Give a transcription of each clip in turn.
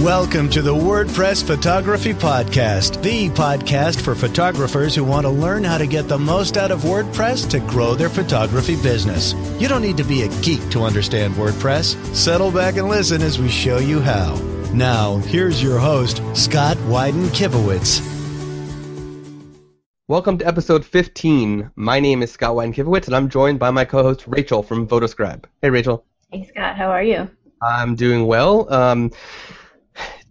Welcome to the WordPress Photography Podcast, the podcast for photographers who want to learn how to get the most out of WordPress to grow their photography business. You don't need to be a geek to understand WordPress. Settle back and listen as we show you how. Now, here's your host, Scott Wyden Kivowitz. Welcome to episode 15. My name is Scott Wyden Kivowitz, and I'm joined by my co host, Rachel from Photoscribe. Hey, Rachel. Hey, Scott. How are you? I'm doing well. Um,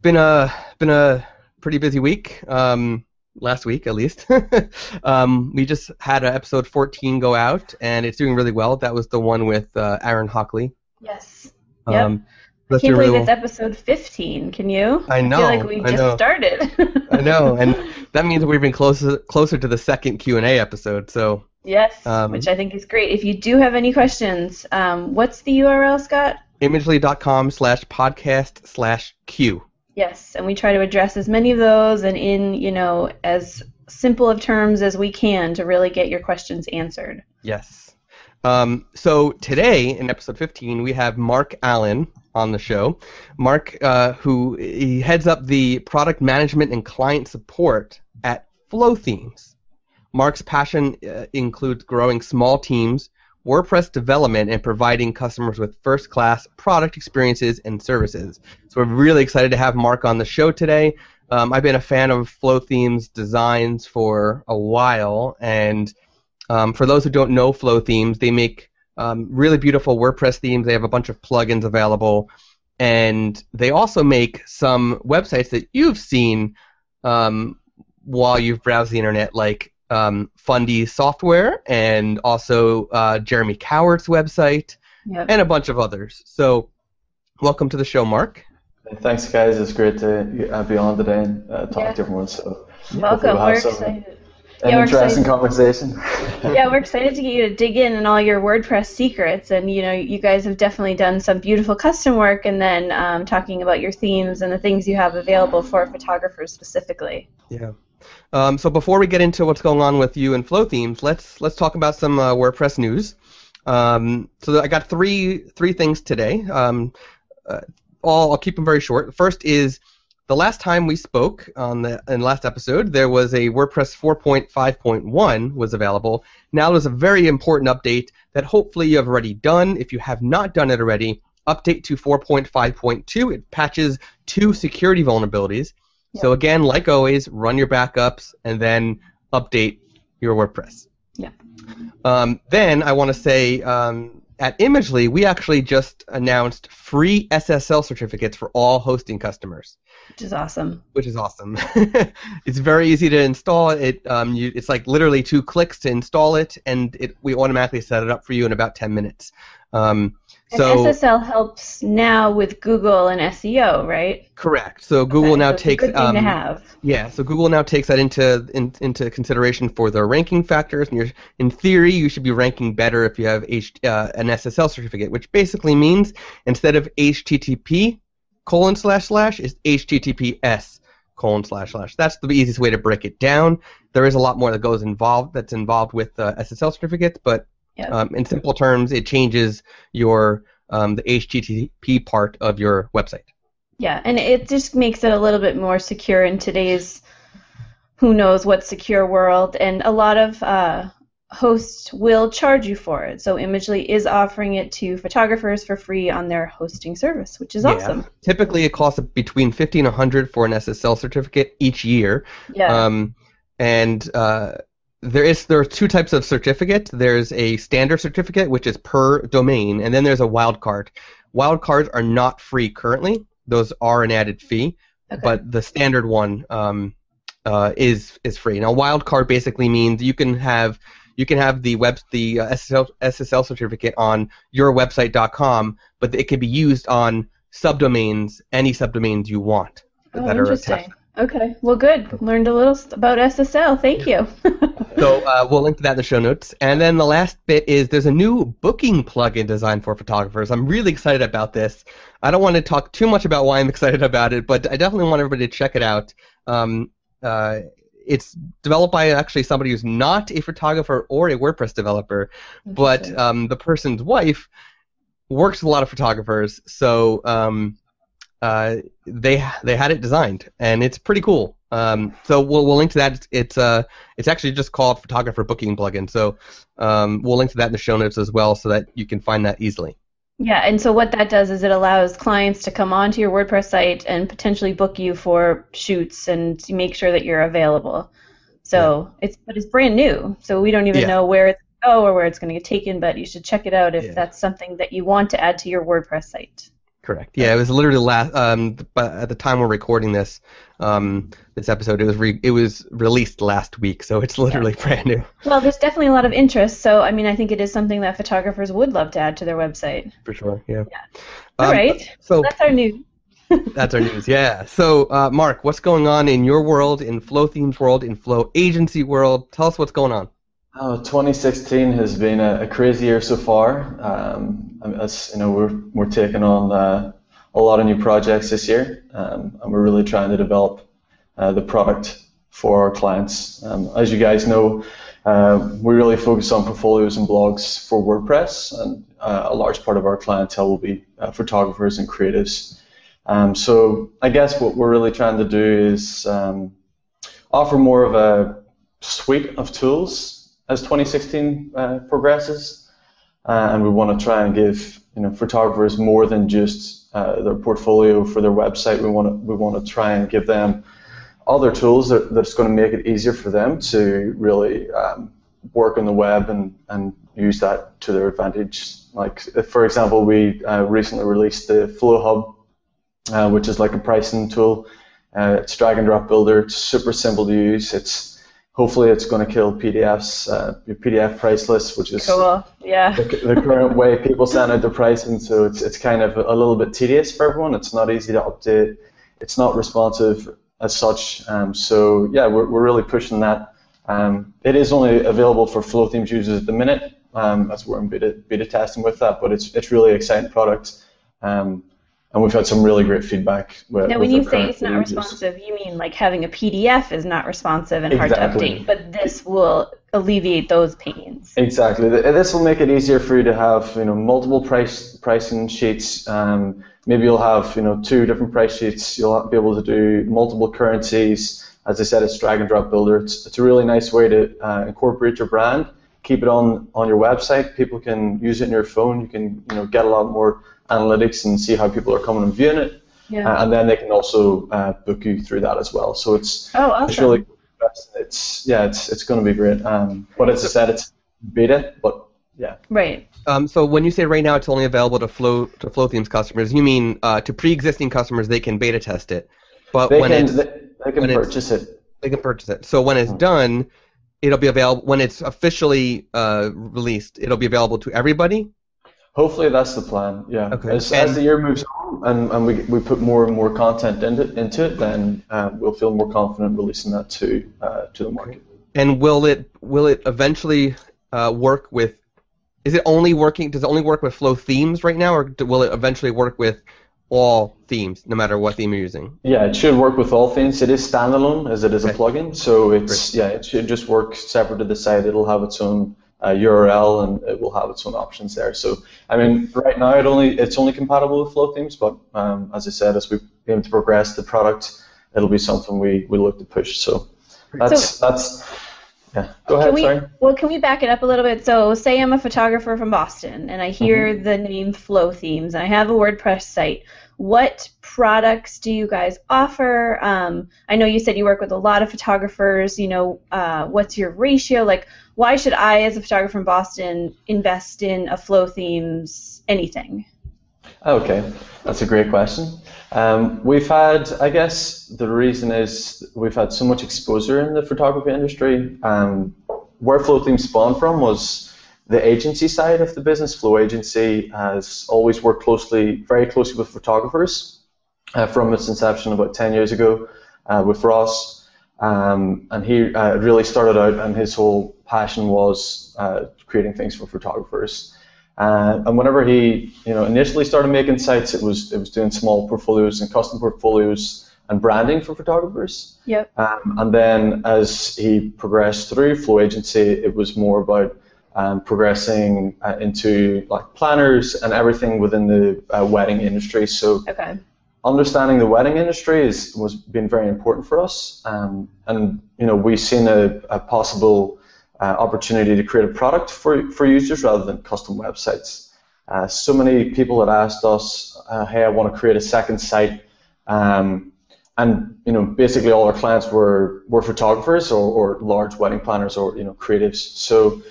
been a been a pretty busy week. Um, last week at least. um, we just had episode 14 go out, and it's doing really well. That was the one with uh, Aaron Hockley. Yes. Yep. Um, I can't believe really it's episode 15. Can you? I know. I feel like we just know. started. I know, and that means we've been closer closer to the second Q and A episode. So. Yes, um, which I think is great. If you do have any questions, um, what's the URL, Scott? Imagely.com slash podcast slash Q. Yes, and we try to address as many of those and in, you know, as simple of terms as we can to really get your questions answered. Yes. Um, so today in episode 15 we have Mark Allen on the show. Mark, uh, who he heads up the product management and client support at Flothemes. Mark's passion uh, includes growing small teams WordPress development and providing customers with first class product experiences and services. So we're really excited to have Mark on the show today. Um, I've been a fan of Flothemes designs for a while, and um, for those who don't know Flothemes, they make um, really beautiful WordPress themes. They have a bunch of plugins available, and they also make some websites that you've seen um, while you've browsed the internet, like um, Fundy Software and also uh, Jeremy Cowart's website yep. and a bunch of others. So, welcome to the show, Mark. Thanks, guys. It's great to uh, be on today and uh, talk yeah. to everyone. So, welcome. We're excited. An yeah, interesting conversation. yeah, we're excited to get you to dig in on all your WordPress secrets, and you know, you guys have definitely done some beautiful custom work, and then um, talking about your themes and the things you have available for photographers specifically. Yeah. Um, so before we get into what's going on with you and Flothemes, let's let's talk about some uh, WordPress news. Um, so I got three three things today. Um, uh, all I'll keep them very short. First is the last time we spoke on the in the last episode, there was a WordPress 4.5.1 was available. Now there's a very important update that hopefully you have already done. If you have not done it already, update to 4.5.2. It patches two security vulnerabilities. So again, like always, run your backups and then update your WordPress. Yeah. Um, then I want to say um, at Imagely, we actually just announced free SSL certificates for all hosting customers. Which is awesome. Which is awesome. it's very easy to install. It um, you, it's like literally two clicks to install it, and it, we automatically set it up for you in about 10 minutes. Um, so, and SSL helps now with Google and SEO, right? Correct. So Google okay, now so takes um. Yeah. So Google now takes that into in, into consideration for their ranking factors, and you're in theory you should be ranking better if you have H, uh, an SSL certificate, which basically means instead of HTTP colon slash slash is HTTPS colon slash slash. That's the easiest way to break it down. There is a lot more that goes involved that's involved with uh, SSL certificates, but Yep. Um, in simple terms, it changes your um, the HTTP part of your website. Yeah, and it just makes it a little bit more secure in today's who knows what secure world, and a lot of uh, hosts will charge you for it. So Imagely is offering it to photographers for free on their hosting service, which is yeah. awesome. Typically, it costs between fifty and hundred for an SSL certificate each year. Yeah. Um, and uh, there is there are two types of certificate. There's a standard certificate, which is per domain, and then there's a wildcard. Wildcards are not free currently; those are an added fee. Okay. But the standard one um, uh, is is free. Now, wildcard basically means you can have you can have the web the uh, SSL, SSL certificate on your website.com, but it can be used on subdomains, any subdomains you want oh, that are attached. Okay. Well, good. Learned a little about SSL. Thank you. so uh, we'll link to that in the show notes. And then the last bit is there's a new booking plugin designed for photographers. I'm really excited about this. I don't want to talk too much about why I'm excited about it, but I definitely want everybody to check it out. Um, uh, it's developed by actually somebody who's not a photographer or a WordPress developer, but um, the person's wife works with a lot of photographers. So um, uh, they they had it designed, and it's pretty cool. Um, so we'll we'll link to that. It's it's, uh, it's actually just called Photographer Booking Plugin. So um, we'll link to that in the show notes as well, so that you can find that easily. Yeah, and so what that does is it allows clients to come onto your WordPress site and potentially book you for shoots and make sure that you're available. So it's but it's brand new, so we don't even Yeah. know where it's going to go or where it's going to get taken. But you should check it out if Yeah. that's something that you want to add to your WordPress site. Correct. Yeah, it was literally last. Um, but at the time we're recording this, um, this episode, it was re- it was released last week, so it's literally brand new Well, there's definitely a lot of interest, so I mean, I think it is something that photographers would love to add to their website. for sure. Yeah. All Um, right, So that's our news. that's our news. Yeah. So uh, Mark, what's going on in your world, in Flothemes world, in Flow Agency world? Tell us what's going on. Oh, 2016 has been a, a crazy year so far. Um, as you know, we're we're taking on uh, a lot of new projects this year, um, and we're really trying to develop uh, the product for our clients. Um, as you guys know, uh, we really focus on portfolios and blogs for WordPress, and uh, a large part of our clientele will be uh, photographers and creatives. Um, so I guess what we're really trying to do is um, offer more of a suite of tools as 2016 uh, progresses, uh, and we want to try and give you know photographers more than just uh, their portfolio for their website. We want to we want to try and give them other tools that, that's going to make it easier for them to really um, work on the web and, and use that to their advantage. Like for example, we uh, recently released the Flow Hub, uh, which is like a pricing tool. Uh, it's drag and drop builder. It's super simple to use. It's hopefully it's going to kill PDFs, uh, PDF price lists, which is Cool. Yeah. the, the current way people send out their pricing. So it's it's kind of a little bit tedious for everyone. It's not easy to update. It's not responsive as such. Um, so yeah, we're, we're really pushing that. Um, it is only available for Flothemes users at the minute, um, as we're in beta, beta testing with that. But it's it's really exciting product, um, and we've had some really great feedback. With, Now, when you say it's not responsive, you mean like having a PDF is not responsive and Exactly. hard to update, but this will alleviate those pains. Exactly. This will make it easier for you to have, you know, multiple price pricing sheets. Um, maybe you'll have, you know, two different price sheets. You'll be able to do multiple currencies. As I said, it's drag and drop builder. It's, it's a really nice way to uh, incorporate your brand. Keep it on on your website. People can use it in your phone. You can, you know, get a lot more analytics and see how people are coming and viewing it. Yeah. Uh, and then they can also uh, book you through that as well. So it's oh, awesome. it's really it's yeah, it's it's going to be great. Um, but as I said, it's beta, but yeah, right. Um, so when you say right now it's only available to Flow to Flothemes customers, you mean uh, to pre-existing customers they can beta test it, but they when can it's, they, they can when purchase it. they can purchase it. So when it's done, it'll be available when it's officially uh, released. It'll be available to everybody. Hopefully, that's the plan. Yeah. Okay. As, And- as the year moves on and, and we, we put more and more content into, into it, then uh, we'll feel more confident releasing that to uh, to the market. And will it will it eventually uh, work with? Is it only working? Does it only work with Flothemes right now, or will it eventually work with all themes, no matter what theme you're using? Yeah, it should work with all themes. It is standalone as it is a plugin, so it's yeah, it should just work separate to the site. It'll have its own uh, URL and it will have its own options there. So I mean, right now it only it's only compatible with Flothemes, but um, as I said, as we aim to progress the product, it'll be something we, we look to push. So that's that's yeah. Go ahead. Can we, sorry. well, can we back it up a little bit? So, say I'm a photographer from Boston and I hear Mm-hmm. the name Flothemes and I have a WordPress site. What products do you guys offer? Um, I know you said you work with a lot of photographers. You know, uh, what's your ratio? Like, why should I, as a photographer from Boston, invest in a Flothemes anything? Okay, that's a great question. Um, we've had, I guess, the reason is we've had so much exposure in the photography industry. Um, where Flothemes spawned from was the agency side of the business. Flow Agency has always worked closely, very closely with photographers uh, from its inception about 10 years ago uh, with Ross. Um, and he uh, really started out, and his whole passion was uh, creating things for photographers. Uh, and whenever he, you know, initially started making sites, it was it was doing small portfolios and custom portfolios and branding for photographers. Yep. Um, and then as he progressed through Flow Agency, it was more about um, progressing uh, into like planners and everything within the uh, wedding industry. So Okay. understanding the wedding industry is was been very important for us, um, and you know we've seen a, a possible uh, opportunity to create a product for for users rather than custom websites. Uh, so many people had asked us, uh, "Hey, I want to create a second site," um, and you know basically all our clients were were photographers or, or large wedding planners or you know creatives. So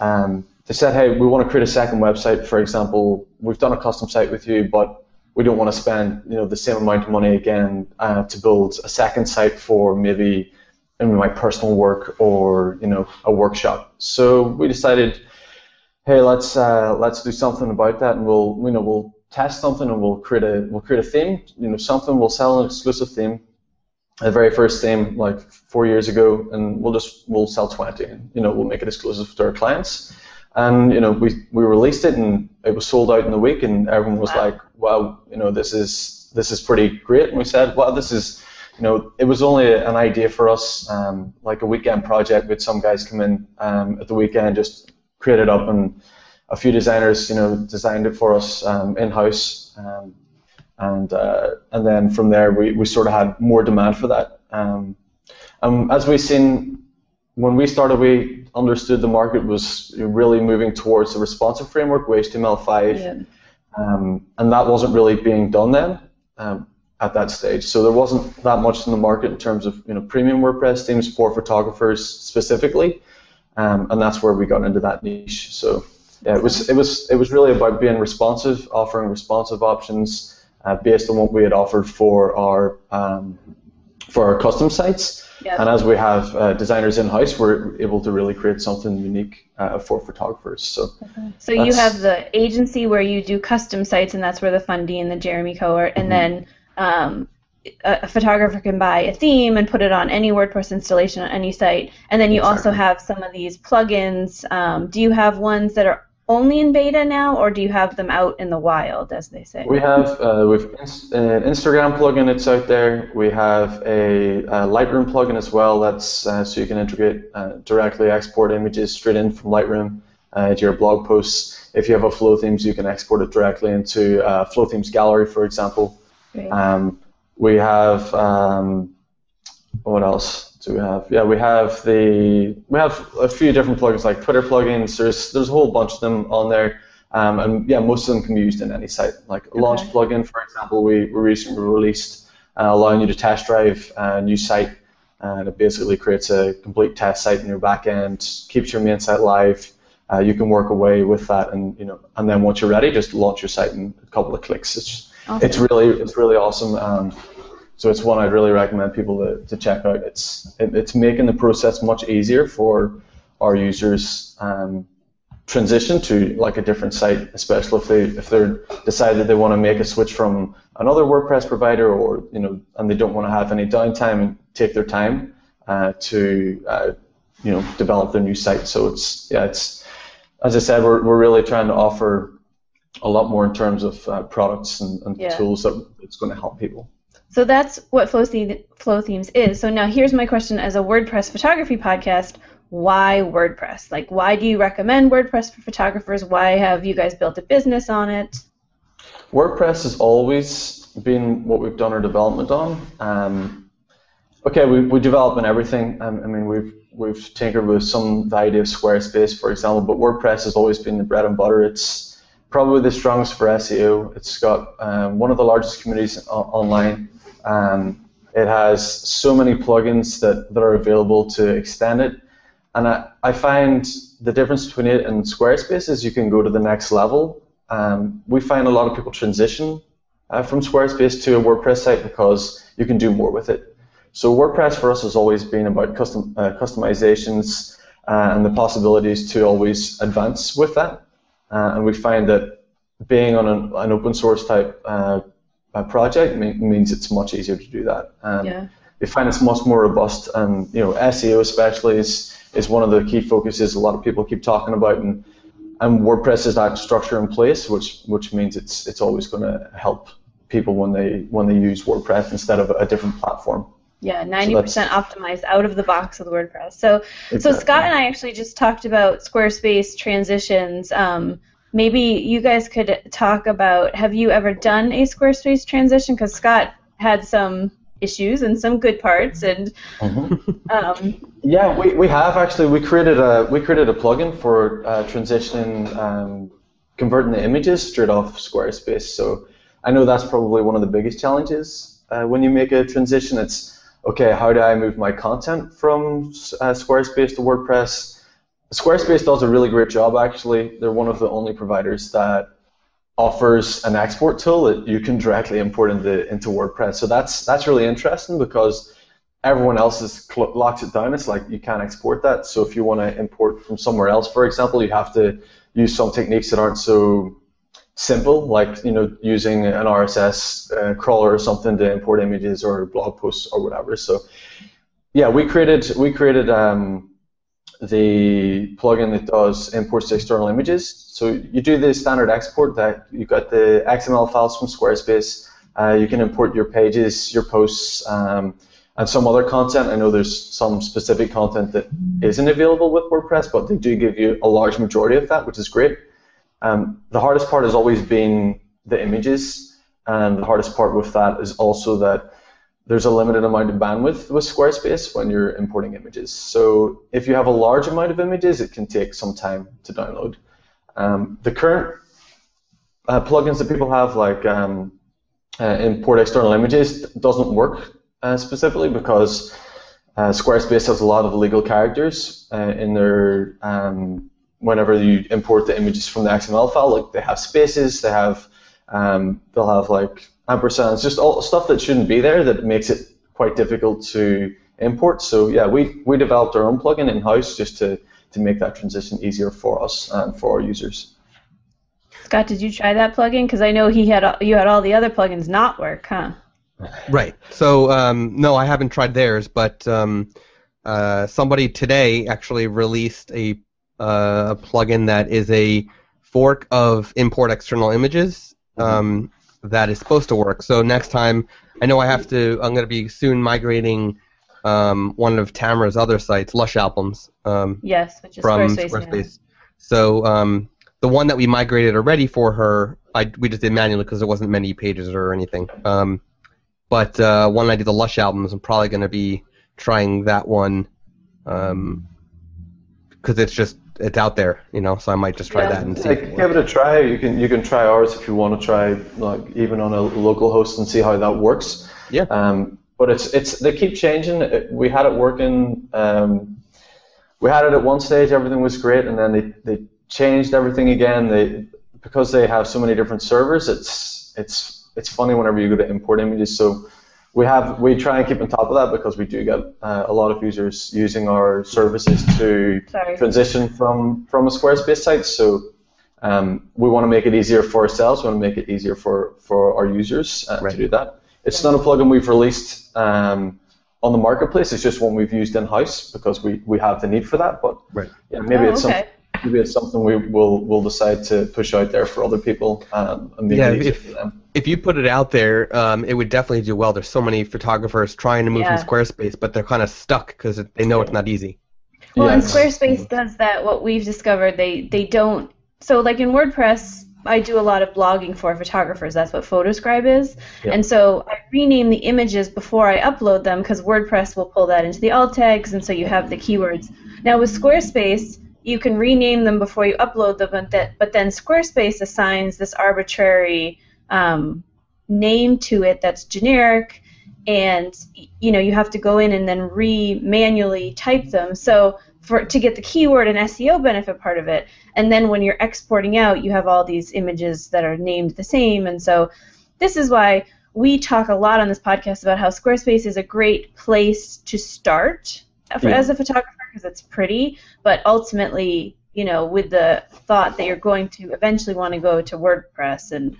um, they said, "Hey, we want to create a second website. For example, we've done a custom site with you, but we don't want to spend you know the same amount of money again uh, to build a second site for maybe in my personal work or you know a workshop. So we decided, hey, let's uh, let's do something about that, and we'll you know we'll test something and we'll create a we'll create a theme. You know something we'll sell an exclusive theme, the very first theme like four years ago, and we'll just we'll sell 20, and you know we'll make it exclusive to our clients. And you know, we we released it and it was sold out in a week, and everyone was like, "Wow, you know, this is this is pretty great." And we said, "Well, this is." You know, it was only an idea for us, um, like a weekend project with some guys come in um, at the weekend, just create it up, and a few designers, you know, designed it for us um, in house, um, and uh, and then from there we, we sort of had more demand for that. Um, um, as we've seen when we started, we understood the market was really moving towards the responsive framework with HTML5, yeah. um, and that wasn't really being done then um, at that stage. So there wasn't that much in the market in terms of you know premium WordPress themes for photographers specifically, um, and that's where we got into that niche. So yeah, it was it was it was really about being responsive, offering responsive options uh, based on what we had offered for our um, for our custom sites. And as we have uh, designers in house, we're able to really create something unique uh, for photographers. So, okay. so you have the agency where you do custom sites, and that's where the Fundy and the Jeremy Cowart, and mm-hmm. then um, a, a, photographer can buy a theme and put it on any WordPress installation on any site. And then you exactly. also have some of these plugins. Um, do you have ones that are only in beta now, or do you have them out in the wild, as they say? We have uh, we've an Instagram plugin that's out there. We have a, a Lightroom plugin as well. That's uh, so you can integrate uh, directly export images straight in from Lightroom uh, to your blog posts. If you have a Flothemes, you can export it directly into uh, Flothemes Gallery, for example. Um, we have um, what else? do we have? Yeah, we have the we have a few different plugins like Twitter plugins. There's there's a whole bunch of them on there, um, and yeah, most of them can be used in any site. Like a okay. launch plugin, for example, we, we recently released, uh, allowing you to test drive a new site, and it basically creates a complete test site in your backend, keeps your main site live. Uh, you can work away with that, and you know, and then once you're ready, just launch your site in a couple of clicks. It's awesome. it's really it's really awesome. Um, so it's one I'd really recommend people to, to check out. It's it, it's making the process much easier for our users um, transition to like a different site, especially if they if they're decided they want to make a switch from another WordPress provider or you know and they don't want to have any downtime and take their time uh, to uh, you know develop their new site. So it's yeah it's as I said we're we're really trying to offer a lot more in terms of uh, products and, and yeah. tools that it's going to help people. So that's what Flow, Flothemes is. So now here's my question as a WordPress photography podcast. Why WordPress? Like, why do you recommend WordPress for photographers? Why have you guys built a business on it? WordPress has always been what we've done our development on. Um, okay, we, we develop in everything. Um, I mean, we've we've tinkered with some variety of Squarespace, for example, but WordPress has always been the bread and butter. It's probably the strongest for SEO. It's got um, one of the largest communities o- online. Um, it has so many plugins that, that are available to extend it. And I, I find the difference between it and Squarespace is you can go to the next level. Um, we find a lot of people transition uh, from Squarespace to a WordPress site because you can do more with it. So WordPress for us has always been about custom uh, customizations uh, and the possibilities to always advance with that. Uh, and we find that being on an, an open source type uh, project means it's much easier to do that. And yeah. we find it's much more robust, and you know SEO especially is is one of the key focuses a lot of people keep talking about, and and WordPress is that structure in place, which which means it's it's always going to help people when they when they use WordPress instead of a different platform. Yeah, ninety so percent optimized out of the box with WordPress. So exactly. so Scott and I actually just talked about Squarespace transitions. Um, maybe you guys could talk about have you ever done a Squarespace transition? Because Scott had some issues and some good parts and Mm-hmm. um, Yeah, we, we have actually. We created a we created a plugin for uh, transitioning, um, converting the images straight off Squarespace. So I know that's probably one of the biggest challenges uh, when you make a transition. It's okay. How do I move my content from uh, Squarespace to WordPress? Squarespace does a really great job. Actually, they're one of the only providers that offers an export tool that you can directly import into into WordPress. So that's that's really interesting because everyone else is cl- locks it down. It's like you can't export that. So if you want to import from somewhere else, for example, you have to use some techniques that aren't so simple, like you know using an RSS uh, crawler or something to import images or blog posts or whatever. So yeah, we created we created um, the plugin that does imports to external images. So you do the standard export that you've got the XML files from Squarespace. Uh, you can import your pages, your posts, um, and some other content. I know there's some specific content that isn't available with WordPress, but they do give you a large majority of that, which is great. Um, the hardest part has always been the images, and the hardest part with that is also that there's a limited amount of bandwidth with Squarespace when you're importing images. So if you have a large amount of images, it can take some time to download. Um, the current uh, plugins that people have, like um, uh, import external images, doesn't work uh, specifically because uh, Squarespace has a lot of legal characters uh, in their um, whenever you import the images from the XML file. Like they have spaces, they have um, they'll have like ampersands, just all stuff that shouldn't be there that makes it quite difficult to import. So yeah, we we developed our own plugin in house just to to make that transition easier for us and for our users. Scott, did you try that plugin? Because I know he had you had all the other plugins not work, huh? Right. So um, no, I haven't tried theirs, but um, uh, somebody today actually released a uh, a plugin that is a fork of import external images um, that is supposed to work. So next time, I know I have to. I'm going to be soon migrating um, one of Tamara's other sites, Lush Albums, um, Yes, which is from Squarespace. Squarespace. So um, the one that we migrated already for her, I we just did manually because there wasn't many pages or anything. Um, but uh, when I do the Lush albums, I'm probably going to be trying that one because it's just it's out there, you know. So I might just try Yeah. that and see. Like, give it a try. You can you can try ours if you want to try like even on a local host and see how that works. Yeah. Um, but it's it's they keep changing. We had it working. Um, we had it at one stage, everything was great, and then they, they changed everything again. They because they have so many different servers. It's it's it's funny whenever you go to import images. So we have we try and keep on top of that because we do get uh, a lot of users using our services to Sorry. transition from from a Squarespace site. So um, we want to make it easier for ourselves. We want to make it easier for for our users uh, Right. to do that. It's not a plugin we've released um, on the marketplace. It's just one we've used in house because we, we have the need for that. But Right. yeah, maybe Oh, it's okay. some, maybe it's something we will will decide to push out there for other people um, and make Yeah, it if- for them. if you put it out there, um, it would definitely do well. There's so many photographers trying to move Yeah. from Squarespace, but they're kind of stuck because they know it's not easy. Well, and Squarespace does that. What we've discovered, they they don't. So, like in WordPress, I do a lot of blogging for photographers. That's what Photoscribe is. Yeah. And so I rename the images before I upload them because WordPress will pull that into the alt tags, and so you have the keywords. Now with Squarespace, you can rename them before you upload them, but that but then Squarespace assigns this arbitrary um, name to it that's generic and you know you have to go in and then re manually type them. So for to get the keyword and SEO benefit part of it and then when you're exporting out you have all these images that are named the same. And so this is why we talk a lot on this podcast about how Squarespace is a great place to start as a photographer because it's pretty but ultimately you know with the thought that you're going to eventually want to go to WordPress and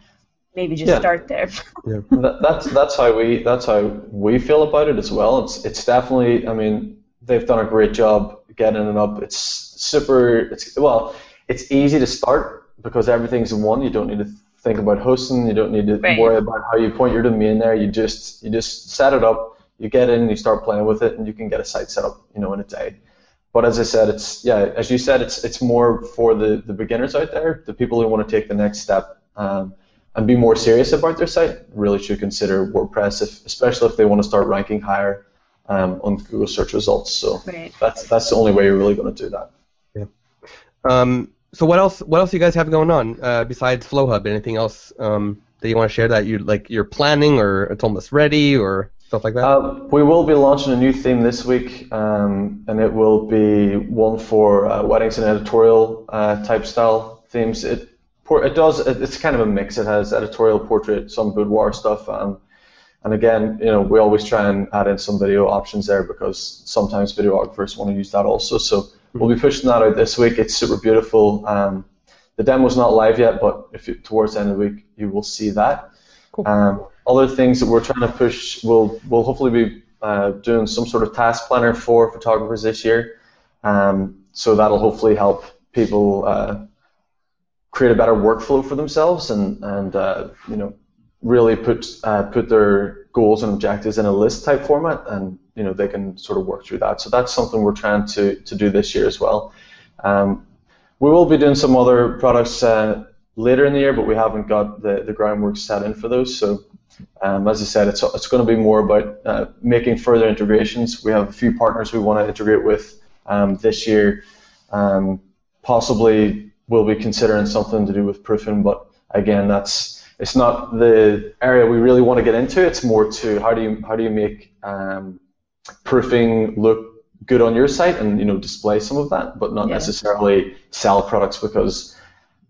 maybe just Yeah. start there that, that's that's how we that's how we feel about it as well. It's it's definitely. I mean, they've done a great job getting it up. It's super. It's well, it's easy to start because everything's in one. You don't need to think about hosting. You don't need to Right. worry about how you point your domain there. You just you just set it up. You get in, you start playing with it, and you can get a site set up, you know, in a day. But as I said, it's yeah, as you said, it's it's more for the the beginners out there, the people who want to take the next step. Um, and be more serious about their site, really should consider WordPress, if, especially if they want to start ranking higher um, on Google search results. So right. that's that's the only way you're really going to do that. Yeah. Um, so what else? What else do you guys have going on uh, besides FlowHub? Anything else um, that you want to share that you like? You're planning, or it's almost ready, or stuff like that. Uh, we will be launching a new theme this week, um, and it will be one for uh, weddings and editorial uh, type style themes. It it does. It's kind of a mix. It has editorial, portrait, some boudoir stuff, and and again, you know, we always try and add in some video options there because sometimes videographers want to use that also. So we'll be pushing that out this week. It's super beautiful. Um, the demo's not live yet, but if you, towards the end of the week, you will see that. Cool. Other things that we're trying to push, we'll, we'll hopefully be uh, doing some sort of task planner for photographers this year. Um, so that'll hopefully help people uh, create a better workflow for themselves and, and uh, you know, really put uh, put their goals and objectives in a list type format, and you know they can sort of work through that. So that's something we're trying to to do this year as well. Um, we will be doing some other products uh, later in the year, but we haven't got the, the groundwork set in for those. So um, as I said, it's it's going to be more about uh, making further integrations. We have a few partners we want to integrate with um, this year. Um, possibly we'll be considering something to do with proofing, but again, that's it's not the area we really want to get into. It's more to how do you how do you make um, proofing look good on your site and you know display some of that, but not yeah. necessarily sell products because,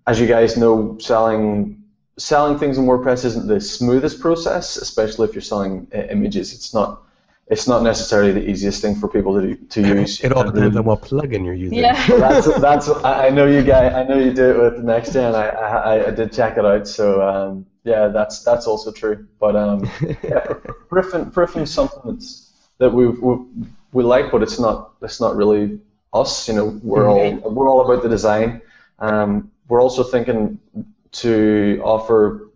as you guys know, selling selling things in WordPress isn't the smoothest process, especially if you're selling uh, images. It's not it's not necessarily the easiest thing for people to to use. it all depends on what plugin you're using. Yeah. that's that's I know you guys. I know you do it with NextGen. I I, I did check it out. So um, yeah, that's that's also true. But um, yeah, Proofing Proofing something that's that we we we like, but it's not it's not really us. You know, we're all we're all about the design. Um, we're also thinking to offer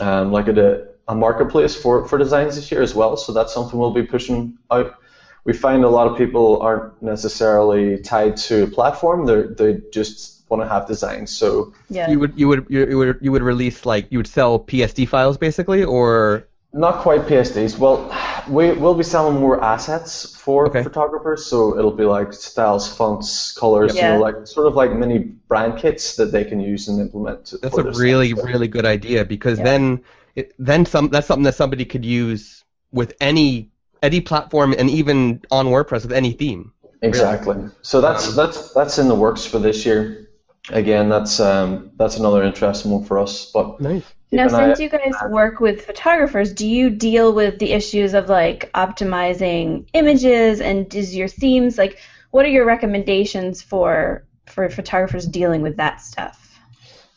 um, like a a marketplace for, for designs this year as well. So that's something we'll be pushing out. We find a lot of people aren't necessarily tied to a platform. They they just want to have designs. So yeah. you would you would you would you would release like you would sell PSD files basically, or not quite PSDs. Well, we will be selling more assets for okay. photographers. So it'll be like styles, fonts, colors, yeah. you know, like sort of like mini brand kits that they can use and implement. That's a really really good idea because yeah. then it, then some that's something that somebody could use with any any platform and even on WordPress with any theme. Exactly. Really. So that's um, that's that's in the works for this year. Again, that's um, that's another interesting one for us. But nice. Now, since you guys work with photographers, do you deal with the issues of like optimizing images and is your themes like? What are your recommendations for for photographers dealing with that stuff?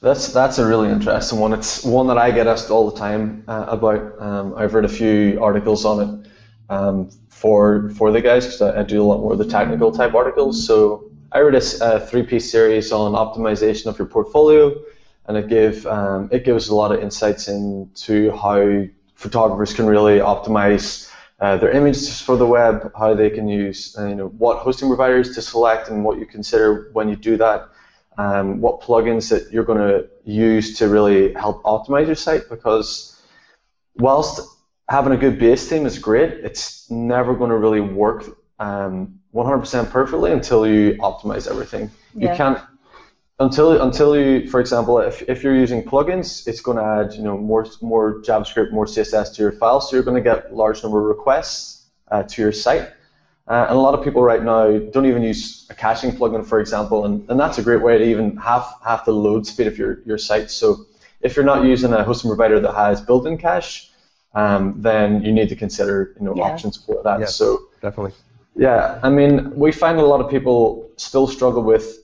That's that's a really interesting one. It's one that I get asked all the time uh, about. Um, I've read a few articles on it um, for for the guys because I, I, do a lot more of the technical type articles. So I read a, a three-piece series on optimization of your portfolio, and it gave um, it gives a lot of insights into how photographers can really optimize uh, their images for the web, how they can use uh, you know what hosting providers to select, and what you consider when you do that um, what plugins that you're going to use to really help optimize your site because whilst having a good base theme is great, it's never going to really work um, 100% perfectly until you optimize everything. Yeah. You can't until until you, for example, if, if you're using plugins, it's going to add you know more more JavaScript, more CSS to your file, so you're going to get large number of requests uh, to your site. Uh, and a lot of people right now don't even use a caching plugin, for example, and, and that's a great way to even have half the load speed of your, your site. So if you're not using a hosting provider that has built-in cache, um, then you need to consider you know yeah. options for that. Yes, so definitely. Yeah, I mean, we find a lot of people still struggle with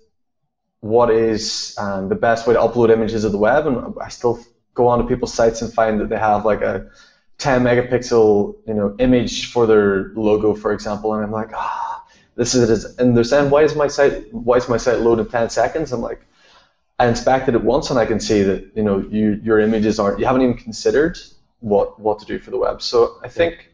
what is um, the best way to upload images of the web, and I still go onto people's sites and find that they have like a 10 megapixel you know image for their logo, for example, and I'm like, ah, this is it. And they're saying, why is my site why is my site load in 10 seconds? I'm like, I inspected it once and I can see that you know you, your images aren't you haven't even considered what what to do for the web. So I think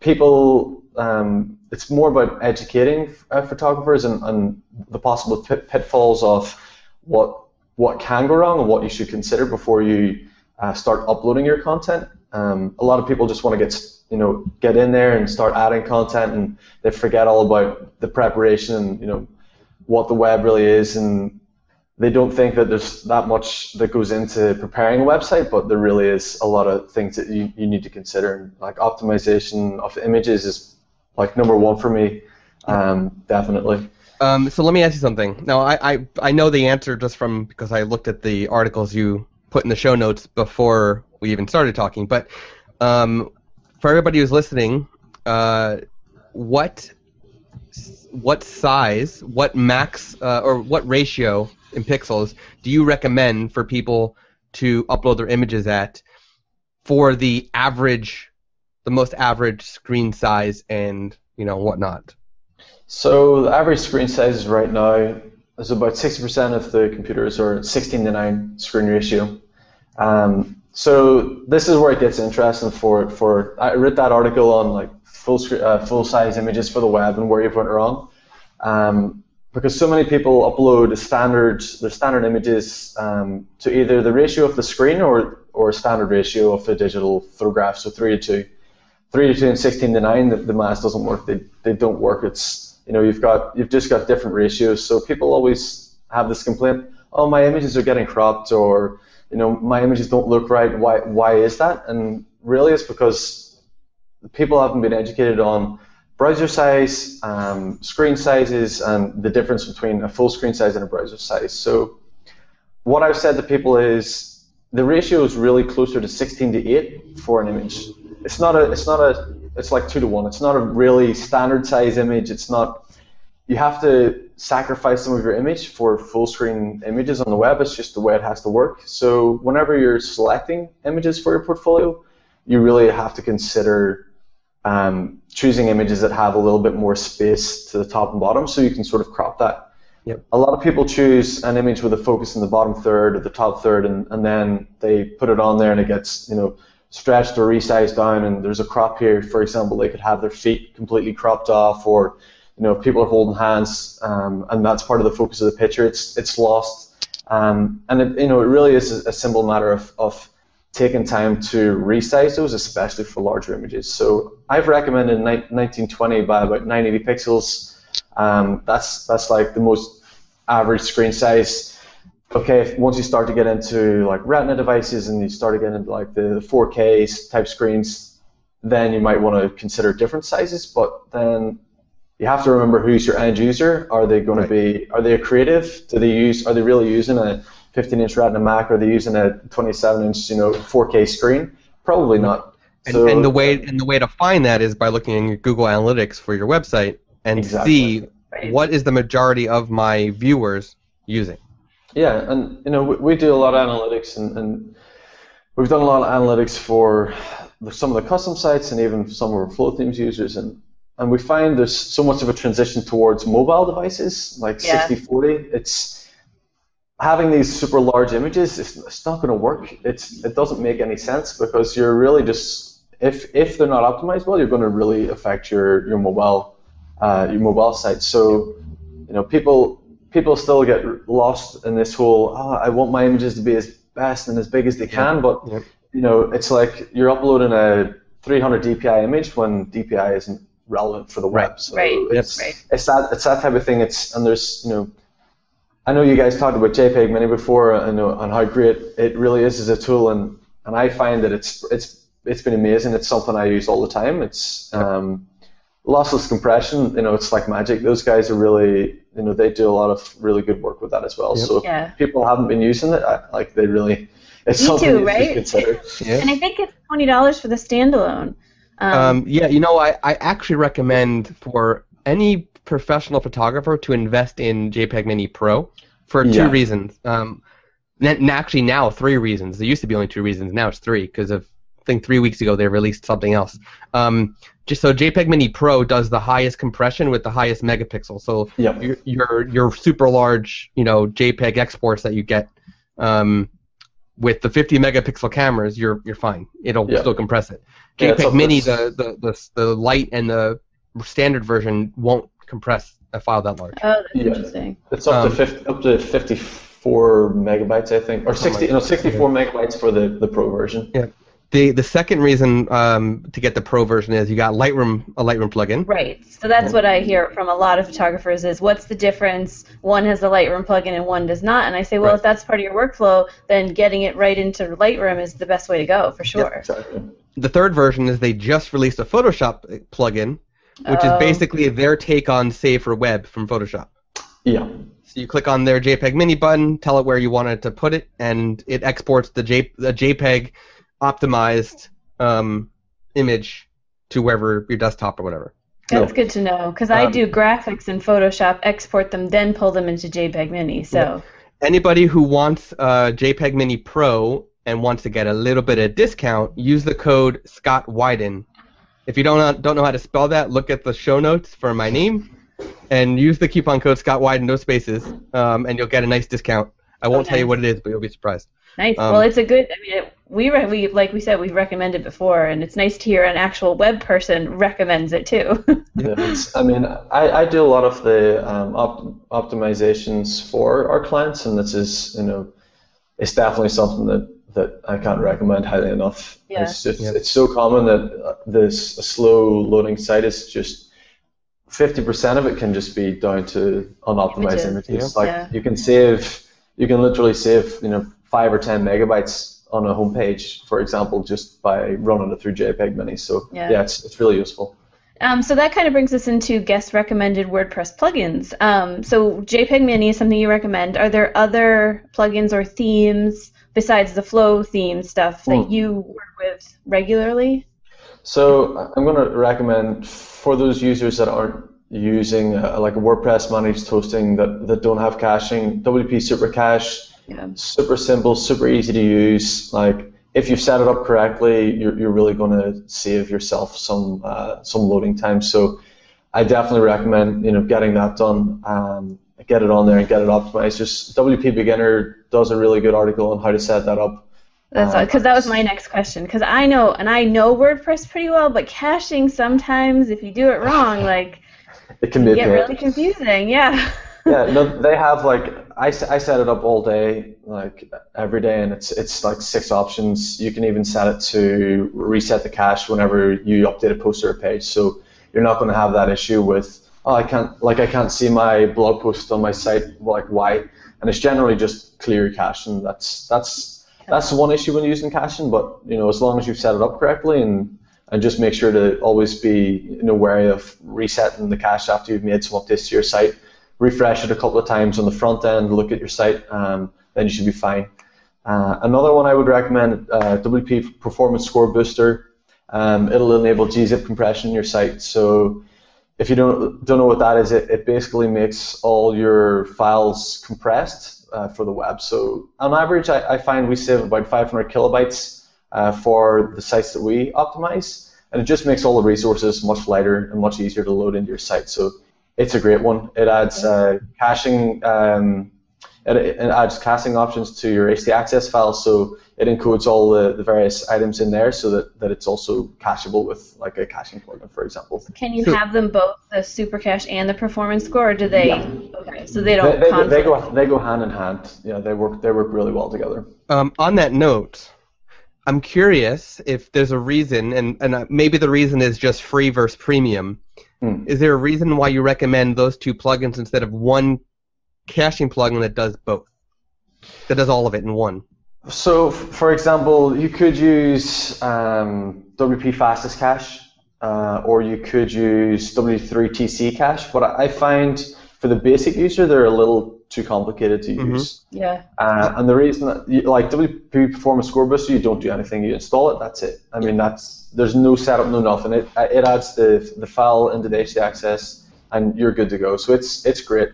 people um, it's more about educating uh, photographers and, and the possible pit, pitfalls of what what can go wrong and what you should consider before you uh, start uploading your content. Um, a lot of people just want to get you know get in there and start adding content, and they forget all about the preparation and you know what the web really is, and they don't think that there's that much that goes into preparing a website, but there really is a lot of things that you, you need to consider. Like optimization of images is like number one for me, um, definitely. Um, so let me ask you something. Now, I, I, I know the answer just from because I looked at the articles you put in the show notes before we even started talking. But um, for everybody who's listening, uh, what what size, what max, uh, or what ratio in pixels do you recommend for people to upload their images at for the average, the most average screen size and you know whatnot? So the average screen size right now is about 60% of the computers are 16 to 9 screen ratio. Um, so this is where it gets interesting for for I read that article on like full screen, uh, full size images for the web and where you've went wrong. Um, because so many people upload standard their standard images um, to either the ratio of the screen or or standard ratio of the digital photograph, so three to two. Three to two and sixteen to nine, the, the math doesn't work. They, they don't work. It's you know you've got you've just got different ratios. So people always have this complaint. Oh, my images are getting cropped, or you know my images don't look right. Why why is that? And really, it's because people haven't been educated on browser size, um, screen sizes, and the difference between a full screen size and a browser size. So what I've said to people is the ratio is really closer to 16 to 8 for an image. It's not a, it's not a, it's like two to one. It's not a really standard size image. It's not, you have to sacrifice some of your image for full screen images on the web. It's just the way it has to work. So whenever you're selecting images for your portfolio, you really have to consider um, choosing images that have a little bit more space to the top and bottom so you can sort of crop that. Yep. A lot of people choose an image with a focus in the bottom third or the top third and, and then they put it on there and it gets, you know, stretched or resized down and there's a crop here. For example, they could have their feet completely cropped off or, you know, if people are holding hands um, and that's part of the focus of the picture, it's, it's lost. Um, and, it, you know, it really is a simple matter of, of taken time to resize those, especially for larger images. So I've recommended 1920 by about 980 pixels. Um, that's that's like the most average screen size. Okay, if, once you start to get into like Retina devices and you start to get into like the 4K type screens, then you might want to consider different sizes. But then you have to remember who's your end user. Are they going right. to be? Are they a creative? Do they use? Are they really using a 15 inch Retina Mac? Or Are they using a 27 inch, you know, 4K screen? Probably not. And, so, and the way and the way to find that is by looking at Google Analytics for your website and exactly. see what is the majority of my viewers using. Yeah, and you know we, we do a lot of analytics, and, and, we've done a lot of analytics for some of the custom sites and even some of our Flothemes users, and and we find there's so much of a transition towards mobile devices, like yeah. 60-40. It's having these super large images, it's, it's not going to work. It's it doesn't make any sense because you're really just if if they're not optimized well, you're going to really affect your your mobile uh, your mobile site. So you know people people still get lost in this whole oh, I want my images to be as best and as big as they can, but yep. you know it's like you're uploading a 300 DPI image when DPI isn't relevant for the web. So right. It's, right. it's that it's that type of thing. It's and there's you know I know you guys talked about JPEG Mini before and, and how great it really is as a tool, and, and I find that it's it's it's been amazing. It's something I use all the time. It's um, lossless compression. You know, it's like magic. Those guys are really you know they do a lot of really good work with that as well. Yep. So yeah. people haven't been using it, I, like they really it's Me something too, right? to consider. yeah. And I think it's twenty dollars for the standalone. Um, um, yeah, you know, I, I actually recommend for any professional photographer to invest in JPEG Mini Pro for two yeah. reasons. Um, actually, now three reasons. There used to be only two reasons. Now it's three because of I think three weeks ago they released something else. Um, just so JPEG Mini Pro does the highest compression with the highest megapixel. So yep. your, your your super large you know JPEG exports that you get um, with the 50 megapixel cameras, you're you're fine. It'll yep. still compress it. JPEG yeah, Mini, the, the the the light and the standard version won't compress a file that large. Oh, that's Yeah. interesting. It's up Um, to 50, up to 54 megabytes, I think, or 60, no, 64 megabytes for the, the Pro version. Yeah. The the second reason um, to get the Pro version is you got Lightroom a Lightroom plugin. Right. So that's what I hear from a lot of photographers is what's the difference? One has the Lightroom plugin and one does not. And I say, well, Right. if that's part of your workflow, then getting it right into Lightroom is the best way to go for sure. Exactly. The third version is they just released a Photoshop plugin, which Oh. is basically their take on Save for Web from Photoshop. Yeah. So you click on their JPEG mini button, tell it where you want it to put it, and it exports the, J, the JPEG optimized um, image to wherever your desktop or whatever. That's No. good to know because I Um, do graphics in Photoshop, export them, then pull them into JPEG Mini. So Anybody who wants uh, JPEG Mini Pro and wants to get a little bit of discount, use the code Scott Wyden. If you don't know, don't know how to spell that, look at the show notes for my name, and use the coupon code Scott Wyden, no spaces, um, and you'll get a nice discount. I won't Oh, tell you what it is, but you'll be surprised. nice. Um, well, it's a good. I mean, it, we re- we like we said we've recommended before, and it's nice to hear an actual web person recommends it too. Yeah, it's, I mean, I, I do a lot of the um, op- optimizations for our clients, and this is, you know, it's definitely something that, that I can't recommend highly enough. Yeah. It's just, Yeah. it's so common that uh, this slow loading site is just 50% of it can just be down to unoptimized Images. images. Yeah. Like Yeah. you can save, you can literally save, you know, five or 10 megabytes on a homepage, for example, just by running it through JPEG Mini. So Yeah. yeah, it's, it's really useful. Um, so that kind of brings us into guest recommended WordPress plugins. Um, so JPEG Mini is something you recommend. Are there other plugins or themes besides the Flow theme stuff that Hmm. you work with regularly? So I'm going to recommend for those users that aren't using uh, like a WordPress managed hosting that, that don't have caching, WP Super Cache, Yeah. super simple, super easy to use. Like if you've set it up correctly, you're, you're really going to save yourself some uh, some loading time. So I definitely recommend you know getting that done. Um, get it on there and get it optimized. Just WP Beginner does a really good article on how to set that up. That's Um, because that was my next question. Because I know and I know WordPress pretty well, but caching sometimes, if you do it wrong, like It can be a get really confusing. Yeah. yeah, no, they have like I, I set it up all day, like every day, and it's it's like six options. You can even set it to reset the cache whenever you update a post or a page. So you're not going to have that issue with oh I can't like I can't see my blog post on my site like why, and it's generally just clear cache, and that's that's that's one issue when using caching. But you know as long as you've set it up correctly and and just make sure to always be you know wary of resetting the cache after you've made some updates to your site refresh it a couple of times on the front end, look at your site, um, then you should be fine. Uh, another one I would recommend, uh, WP Performance Score Booster. Um, it'll enable gzip compression in your site. So if you don't don't know what that is, it, it basically makes all your files compressed uh, for the web. So on average, I, I find we save about 500 kilobytes uh, for the sites that we optimize, and it just makes all the resources much lighter and much easier to load into your site. So it's a great one. It adds uh, caching. Um, it, it adds caching options to your htaccess file, so it encodes all the, the various items in there, so that, that it's also cacheable with like a caching plugin, for example. Can you have them both, the super cache and the performance score, or do they? Yeah. Okay, so they They, don't they, conflict. they go they go hand in hand. Yeah, they work they work really well together. Um, on that note, I'm curious if there's a reason, and, and uh, maybe the reason is just free versus premium. Hmm. Is there a reason why you recommend those two plugins instead of one caching plugin that does both? That does all of it in one. So, f- for example, you could use um, WP Fastest Cache, uh, or you could use W3TC Cache. But I I find for the basic user, they're a little too complicated to Mhm. use. Yeah. Uh, and the reason that, you, like WP Performance Score Booster, you don't do anything. You install it, that's it. I mean, that's there's no setup, no nothing. It it adds the the file into the htaccess, and you're good to go. So it's it's great.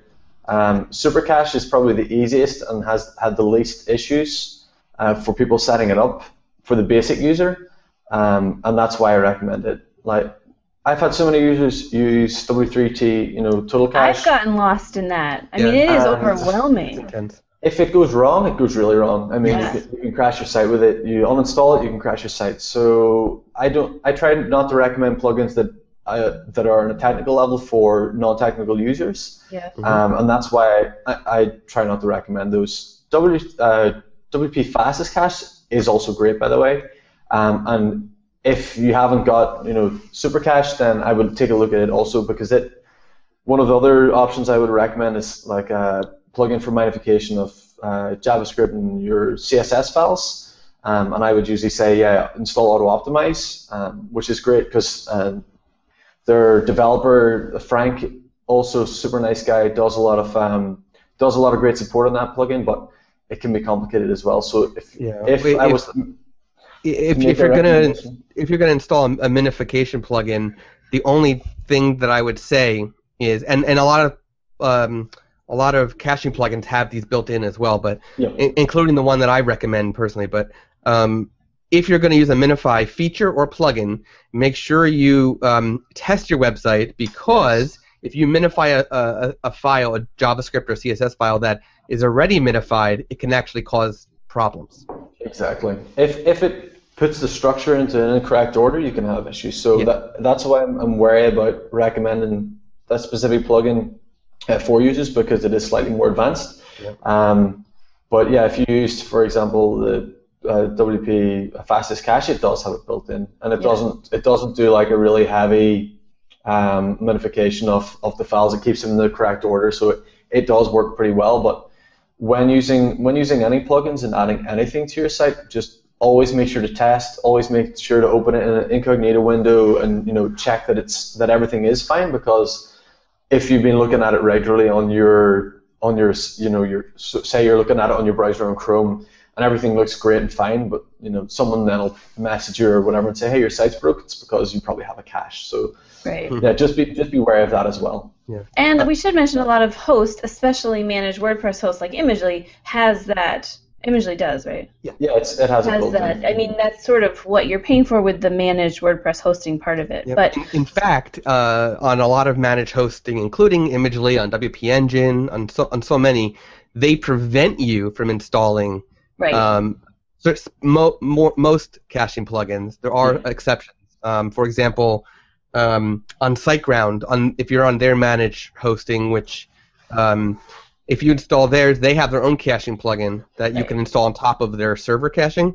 Um, Super Cache is probably the easiest and has had the least issues uh, for people setting it up for the basic user, um, and that's why I recommend it. Like I've had so many users use W3T, you know, Total Cache. I've gotten lost in that. I Yeah. mean, it is Uh, overwhelming. Intense. if it goes wrong, it goes really wrong. I mean, Yeah. you, can, you can crash your site with it. You uninstall it, you can crash your site. So I don't. I try not to recommend plugins that uh, that are on a technical level for non-technical users. Yeah. Um, and that's why I, I, try not to recommend those. W, uh, WP Fastest Cache is also great, by the way. Um, and if you haven't got you know Super Cache, then I would take a look at it also because it. One of the other options I would recommend is like a plugin for minification of uh, JavaScript and your CSS files. Um, and I would usually say, yeah, install Autoptimize, um, which is great because um, their developer Frank, also super nice guy, does a lot of um, does a lot of great support on that plugin, but it can be complicated as well. So if Yeah. if I was if, make if you're gonna if you're gonna install a, a minification plugin, the only thing that I would say is, and, and a lot of um, a lot of caching plugins have these built in as well, but Yeah. in, including the one that I recommend personally. But um, if you're going to use a Minify feature or plugin, make sure you um, test your website because if you minify a, a, a file, a JavaScript or CSS file that is already minified, it can actually cause problems. Exactly. If if it puts the structure into an incorrect order, you can have issues. So Yeah. that that's why I'm, I'm wary about recommending that specific plugin uh, for users because it is slightly more advanced. Yeah. Um, but yeah, if you used, for example, the uh, WP fastest cache, it does have it built in, and it Yeah. doesn't it doesn't do like a really heavy um, minification of, of the files. It keeps them in the correct order, so it, it does work pretty well. But when using when using any plugins and adding anything to your site, just always make sure to test. Always make sure to open it in an incognito window and you know check that it's that everything is fine because if you've been looking at it regularly on your on your you know your say you're looking at it on your browser on Chrome and everything looks great and fine, but you know someone then will message you or whatever and say hey your site's broke. It's because you probably have a cache. So Right. Hmm. yeah, just be just be aware of that as well. Yeah. And we should mention a lot of hosts, especially managed WordPress hosts like Imagely, has that. Imagely does, right? Yeah, it's, it has, a Has built that. I mean, that's sort of what you're paying for with the managed WordPress hosting part of it. Yep. But in, in fact, uh, on a lot of managed hosting, including Imagely, on WP Engine, on so on so many, they prevent you from installing right. um, so mo- more, most caching plugins. There are exceptions. Um, for example, um, on SiteGround, on if you're on their managed hosting, which um, if you install theirs, they have their own caching plugin that you can install on top of their server caching.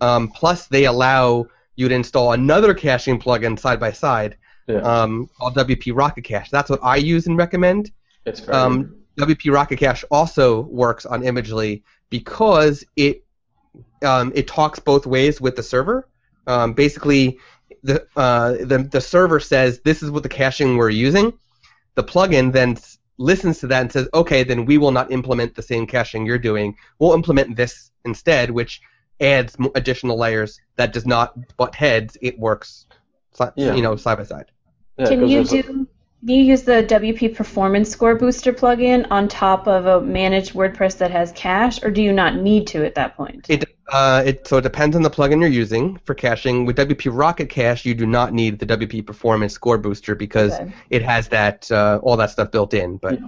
Um, plus, they allow you to install another caching plugin side by side Yeah, um, called WP Rocket Cache. That's what I use and recommend. it's Um, WP Rocket Cache also works on Imagely because it um, it talks both ways with the server. Um, basically, the, uh, the the server says this is what the caching we're using. The plugin then listens to that and says, okay, then we will not implement the same caching you're doing. We'll implement this instead, which adds additional layers that does not butt heads. It works, Yeah. you know, side by side. Yeah, Can 'cause you there's a- do? Do you use the WP Performance Score Booster plugin on top of a managed WordPress that has cache, or do you not need to at that point? It uh, it so it depends on the plugin you're using for caching. With WP Rocket Cache, you do not need the WP Performance Score Booster because Okay. it has that uh, all that stuff built in. But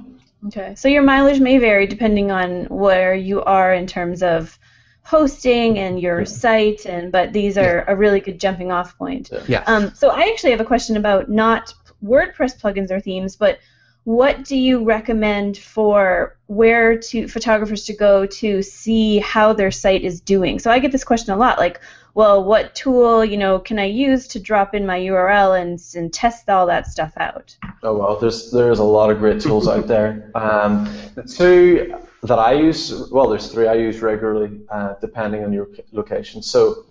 Okay, so your mileage may vary depending on where you are in terms of hosting and your site, and but these are a really good jumping off point. yes, Um, so I actually have a question about not WordPress plugins or themes, but what do you recommend for where to photographers to go to see how their site is doing? So I get this question a lot, like, well, what tool you know can I use to drop in my URL and and test all that stuff out? Oh well, there's there's a lot of great tools out there. Um, the two that I use, well, there's three I use regularly, uh, depending on your location. So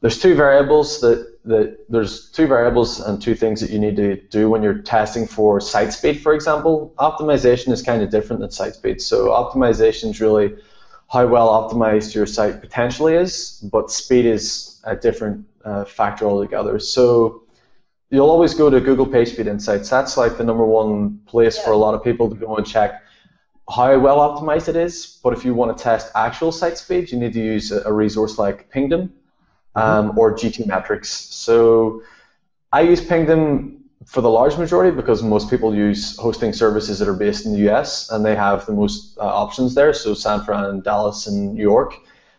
there's two variables that that there's two variables and two things that you need to do when you're testing for site speed, for example. Optimization is kind of different than site speed. So optimization is really how well optimized your site potentially is, but speed is a different uh, factor altogether. So you'll always go to Google PageSpeed Insights. That's like the number one place for a lot of people to go and check how well optimized it is. But if you want to test actual site speed, you need to use a, a resource like Pingdom um, or Metrics. So I use Pingdom for the large majority because most people use hosting services that are based in the US and they have the most uh, options there. So San Fran, Dallas, and New York.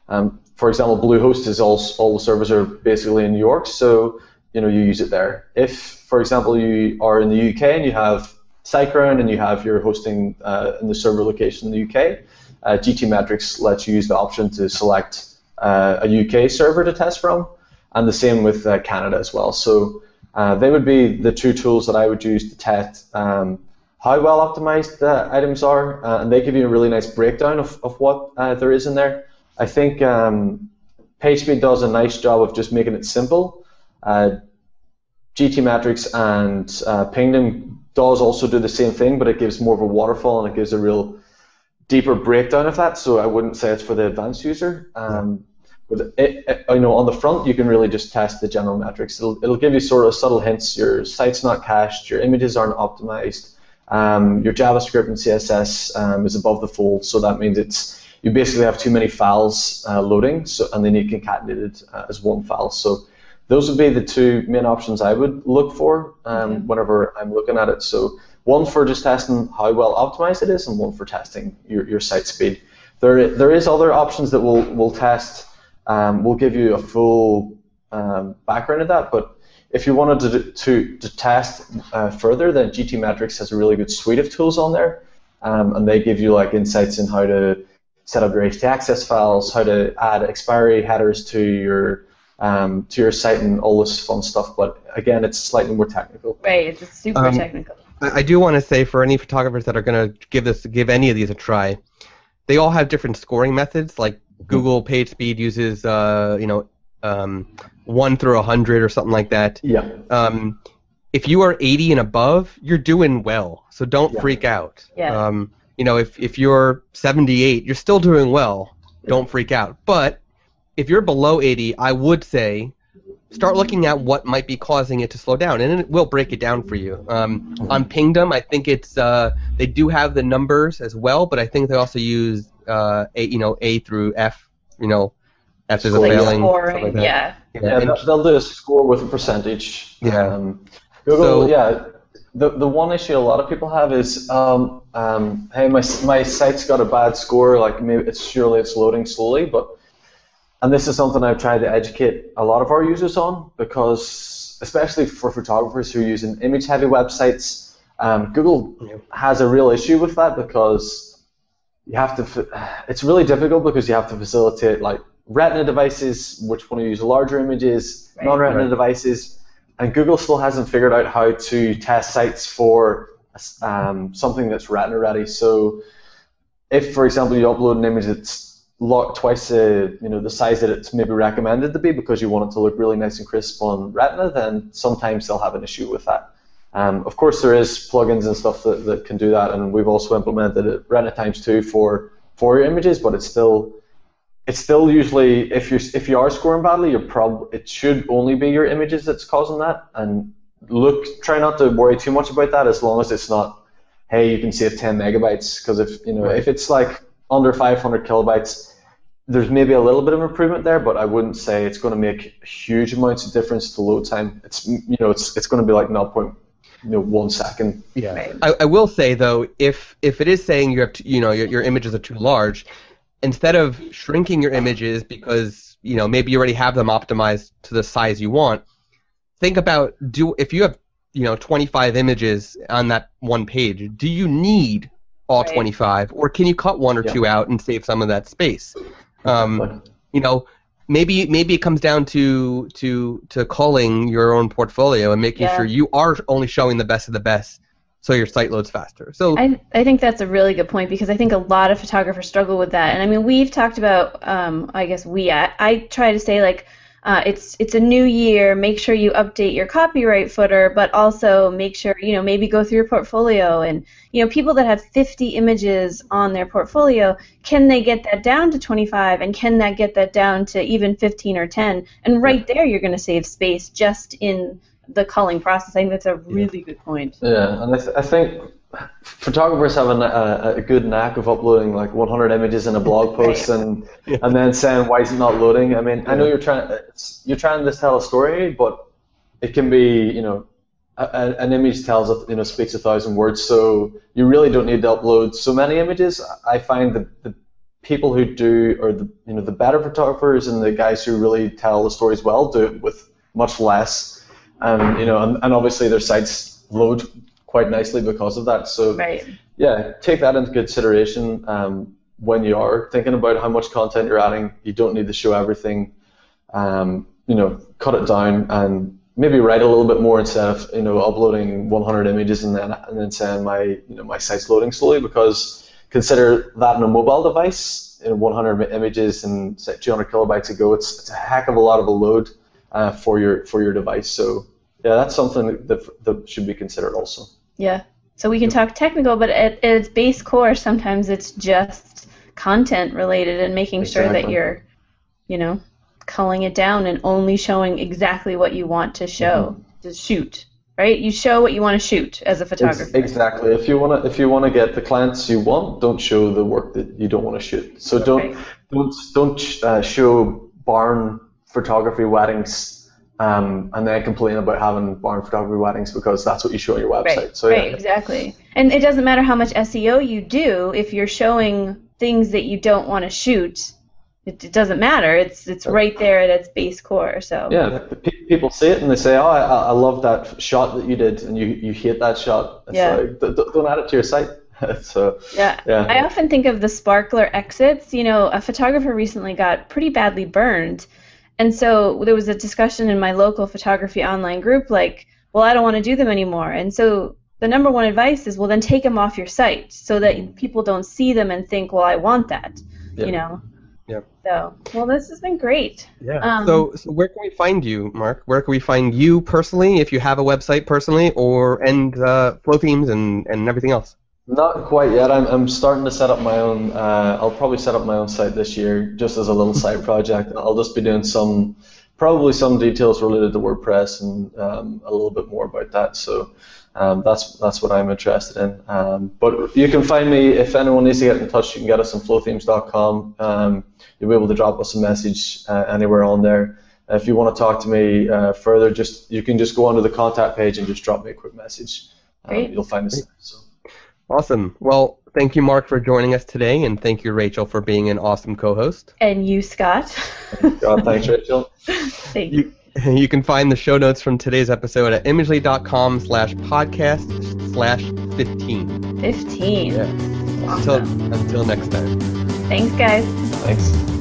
Um, for example, Bluehost is all all the servers are basically in New York. So you know you use it there. If, for example, you are in the UK and you have SiteGround and you have your hosting uh, in the server location in the UK, uh, Metrics lets you use the option to select uh, a UK server to test from, and the same with uh, Canada as well. So uh, they would be the two tools that I would use to test um, how well optimized the items are, uh, and they give you a really nice breakdown of, of what uh, there is in there. I think um, PageSpeed does a nice job of just making it simple. Uh, GTmetrix and uh, Pingdom does also do the same thing, but it gives more of a waterfall and it gives a real deeper breakdown of that. So I wouldn't say it's for the advanced user. Um, but it, it, you know, on the front, you can really just test the general metrics. It'll, it'll give you sort of subtle hints. Your site's not cached. Your images aren't optimized. Um, your JavaScript and CSS um, is above the fold, so that means it's you basically have too many files uh, loading, so and they need concatenated uh, as one file. So those would be the two main options I would look for um, whenever I'm looking at it. So one for just testing how well optimized it is, and one for testing your, your site speed. There, there is other options that will will test um, we'll give you a full um, background of that. But if you wanted to, to, to test uh, further, then GTmetrix has a really good suite of tools on there, um, and they give you like insights in how to set up your htaccess files, how to add expiry headers to your um, to your site, and all this fun stuff. But again, it's slightly more technical. Right, it's super um, technical. I do want to say for any photographers that are going to give this give any of these a try, they all have different scoring methods. Like Google PageSpeed uses uh, you know um, one through a hundred or something like that. Yeah. Um, if you are 80 and above, you're doing well. So don't yeah. freak out. Yeah. Um, you know, if if you're 78, you're still doing well. Don't freak out. But if you're below 80, I would say start looking at what might be causing it to slow down, and it will break it down for you. Um, on Pingdom, I think it's uh, they do have the numbers as well, but I think they also use uh, a you know A through F, you know, F is a failing. Scoring, like yeah. Yeah, yeah they'll, they'll do a score with a percentage. Yeah. Um, Google, so, yeah. The, the one issue a lot of people have is, um, um, hey, my, my site's got a bad score. Like maybe it's surely it's loading slowly, but and this is something I've tried to educate a lot of our users on because, especially for photographers who are using image-heavy websites, um, Google has a real issue with that because you have to. It's really difficult because you have to facilitate like Retina devices, which want to use larger images, right. non-Retina right. devices, and Google still hasn't figured out how to test sites for um, something that's Retina ready. So, if for example you upload an image that's twice the you know the size that it's maybe recommended to be because you want it to look really nice and crisp on Retina, then sometimes they'll have an issue with that. Um, of course, there is plugins and stuff that, that can do that, and we've also implemented it Retina times two for for your images, but it's still it's still usually if you if you are scoring badly, you're prob it should only be your images that's causing that, and look try not to worry too much about that as long as it's not hey you can save 10 megabytes because if you know if it's like under 500 kilobytes there's maybe a little bit of improvement there, but I wouldn't say it's going to make huge amounts of difference to load time. It's you know it's it's going to be like 0 you know one second. Yeah. I, I will say though, if if it is saying you have to, you know your, your images are too large, instead of shrinking your images because you know maybe you already have them optimized to the size you want, think about do if you have you know 25 images on that one page, do you need all right. 25 or can you cut one or yeah. two out and save some of that space? Um, you know, maybe maybe it comes down to to to culling your own portfolio and making yeah. sure you are only showing the best of the best so your site loads faster. So I, I think that's a really good point because I think a lot of photographers struggle with that. And I mean, we've talked about, um, I guess we, I, I try to say like, uh, it's it's a new year. Make sure you update your copyright footer, but also make sure you know maybe go through your portfolio and you know people that have 50 images on their portfolio, can they get that down to 25 and can that get that down to even 15 or 10? And right there, you're going to save space just in the culling process. I think that's a really yeah. good point. Yeah, and I, th- I think photographers have a, a, good knack of uploading like 100 images in a blog post and yeah. and then saying why is it not loading. I mean, I know you're trying you're trying to tell a story, but it can be you know a, an image tells you know speaks a thousand words, so you really don't need to upload so many images. I find that the people who do or the you know the better photographers and the guys who really tell the stories well do it with much less and you know, and, and obviously their sites load quite nicely because of that. So Right. yeah, take that into consideration um, when you are thinking about how much content you're adding. You don't need to show everything. Um, you know, cut it down and maybe write a little bit more instead of you know uploading 100 images and then and then saying my you know my site's loading slowly because consider that in a mobile device in 100 images and say 200 kilobytes ago it's, it's a heck of a lot of a load uh, for your for your device so yeah that's something that, that should be considered also Yeah. So we can talk technical, but at, at its base core, sometimes it's just content related and making sure that you're, you know, culling it down and only showing exactly what you want to show to shoot. Right? You show what you want to shoot as a photographer. Exactly. If you want to, if you want to get the clients you want, don't show the work that you don't want to shoot. So don't, Right. don't, don't uh, show barn photography weddings, um, and then complain about having barn photography weddings because that's what you show on your website. Right, So yeah, right, exactly. And it doesn't matter how much SEO you do if you're showing things that you don't want to shoot. It, it doesn't matter. It's it's right there at its base core. So yeah. pe- People see it and they say, "Oh, I, I love that shot that you did," and you, you hate that shot. It's Yeah. like, "D- d- don't add it to your site. so Yeah. Yeah. I often think of the sparkler exits. You know, a photographer recently got pretty badly burned. And so there was a discussion in my local photography online group like, well, I don't want to do them anymore. And so the number one advice is, well, then take them off your site so that people don't see them and think, well, I want that. Yeah. You know? Yep. So, well, this has been great. Yeah. Um, so, so where can we find you, Mark? Where can we find you personally, if you have a website personally, or and uh, Flothemes and, and everything else? Not quite yet. I'm, I'm starting to set up my own. Uh, I'll probably set up my own site this year, just as a little side project. I'll just be doing some, probably some details related to WordPress and um, a little bit more about that. So um, that's that's what I'm interested in. Um, but you can find me if anyone needs to get in touch. You can get us on flothemes.com. Um, you'll be able to drop us a message uh, anywhere on there. If you want to talk to me uh, further, just you can just go onto the contact page and just drop me a quick message. Um, Great. you'll find us. there, So. Awesome. Well, thank you, Mark, for joining us today, and thank you, Rachel, for being an awesome co-host. And you, Scott. God, thanks, Rachel. Thank you. You, you can find the show notes from today's episode at imagely.com slash podcast slash 15. 15. Yeah. Until, until next time. Thanks, guys. Thanks.